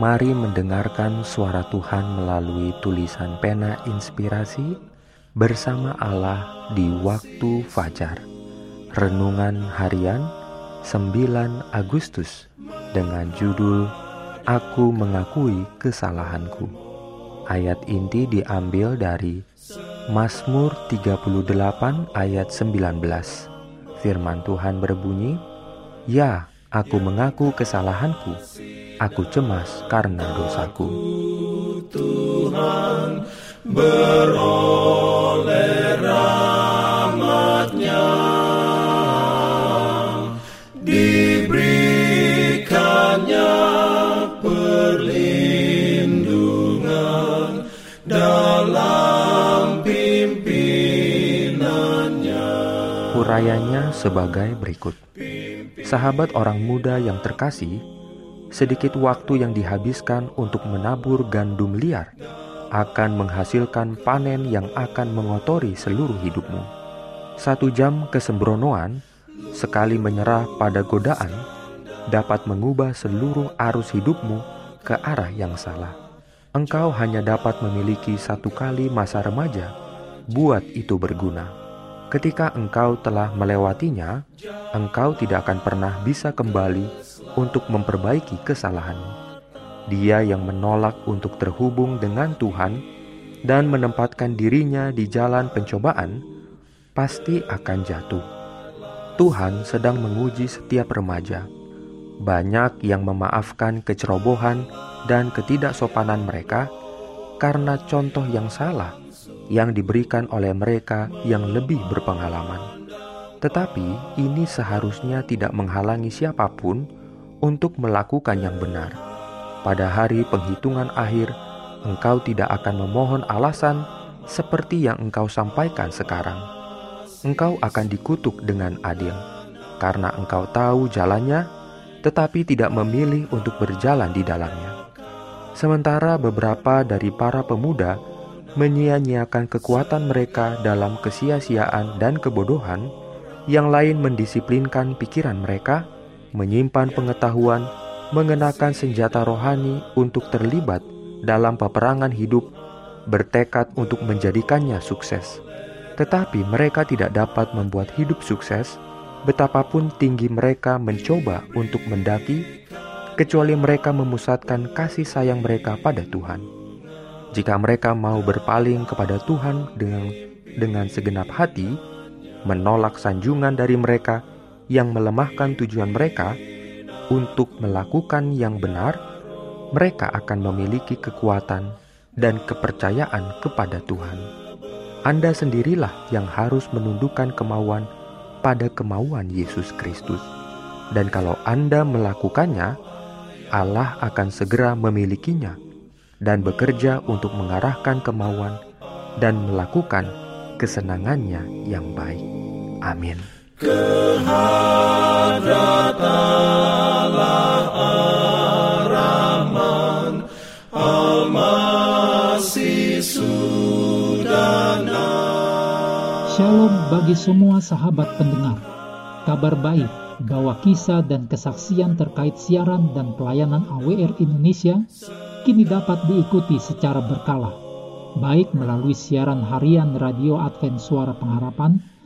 Mari mendengarkan suara Tuhan melalui tulisan pena inspirasi bersama Allah di waktu fajar. Renungan harian 9 Agustus dengan judul Aku mengakui kesalahanku. Ayat inti diambil dari Mazmur 38 ayat 19. Firman Tuhan berbunyi, "Ya, aku mengaku kesalahanku aku cemas karena dosaku. Tuhan beroleh rahmatnya diberikannya perlindungan dalam pimpinannya. Hurayanya sebagai berikut. Sahabat orang muda yang terkasih, sedikit waktu yang dihabiskan untuk menabur gandum liar akan menghasilkan panen yang akan mengotori seluruh hidupmu. Satu jam kesembronoan, sekali menyerah pada godaan, dapat mengubah seluruh arus hidupmu ke arah yang salah. Engkau hanya dapat memiliki satu kali masa remaja, buat itu berguna. Ketika engkau telah melewatinya, engkau tidak akan pernah bisa kembali untuk memperbaiki kesalahanmu. Dia yang menolak untuk terhubung dengan Tuhan dan menempatkan dirinya di jalan pencobaan pasti akan jatuh. Tuhan sedang menguji setiap remaja. Banyak yang memaafkan kecerobohan dan ketidaksopanan mereka karena contoh yang salah yang diberikan oleh mereka yang lebih berpengalaman. Tetapi ini seharusnya tidak menghalangi siapa pun untuk melakukan yang benar. Pada hari penghitungan akhir, engkau tidak akan memohon alasan seperti yang engkau sampaikan sekarang. Engkau akan dikutuk dengan adil, karena engkau tahu jalannya, tetapi tidak memilih untuk berjalan di dalamnya. Sementara beberapa dari para pemuda menyia-nyiakan kekuatan mereka dalam kesia-siaan dan kebodohan, yang lain mendisiplinkan pikiran mereka menyimpan pengetahuan, mengenakan senjata rohani untuk terlibat dalam peperangan hidup, bertekad untuk menjadikannya sukses. Tetapi mereka tidak dapat membuat hidup sukses, betapapun tinggi mereka mencoba untuk mendaki, kecuali mereka memusatkan kasih sayang mereka pada Tuhan. Jika mereka mau berpaling kepada Tuhan dengan dengan segenap hati, menolak sanjungan dari mereka, yang melemahkan tujuan mereka untuk melakukan yang benar, mereka akan memiliki kekuatan dan kepercayaan kepada Tuhan. Anda sendirilah yang harus menundukkan kemauan pada kemauan Yesus Kristus. Dan kalau Anda melakukannya, Allah akan segera memilikinya dan bekerja untuk mengarahkan kemauan dan melakukan kesenangannya yang baik. Amin. Shalom bagi semua sahabat pendengar. Kabar baik bahwa kisah dan kesaksian terkait siaran dan pelayanan AWR Indonesia kini dapat diikuti secara berkala, baik melalui siaran harian Radio Advent Suara Pengharapan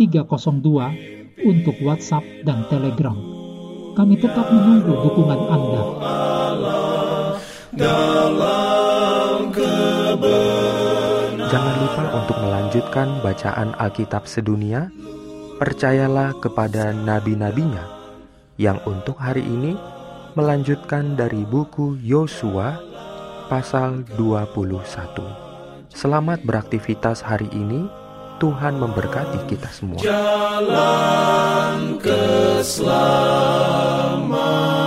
302 untuk WhatsApp dan Telegram. Kami tetap menunggu dukungan Anda. dalam melanjutkan bacaan Alkitab sedunia, percayalah kepada nabi-nabinya yang untuk hari ini melanjutkan dari buku Yosua pasal 21. Selamat beraktivitas hari ini. Tuhan memberkati kita semua. Jalan keselamatan.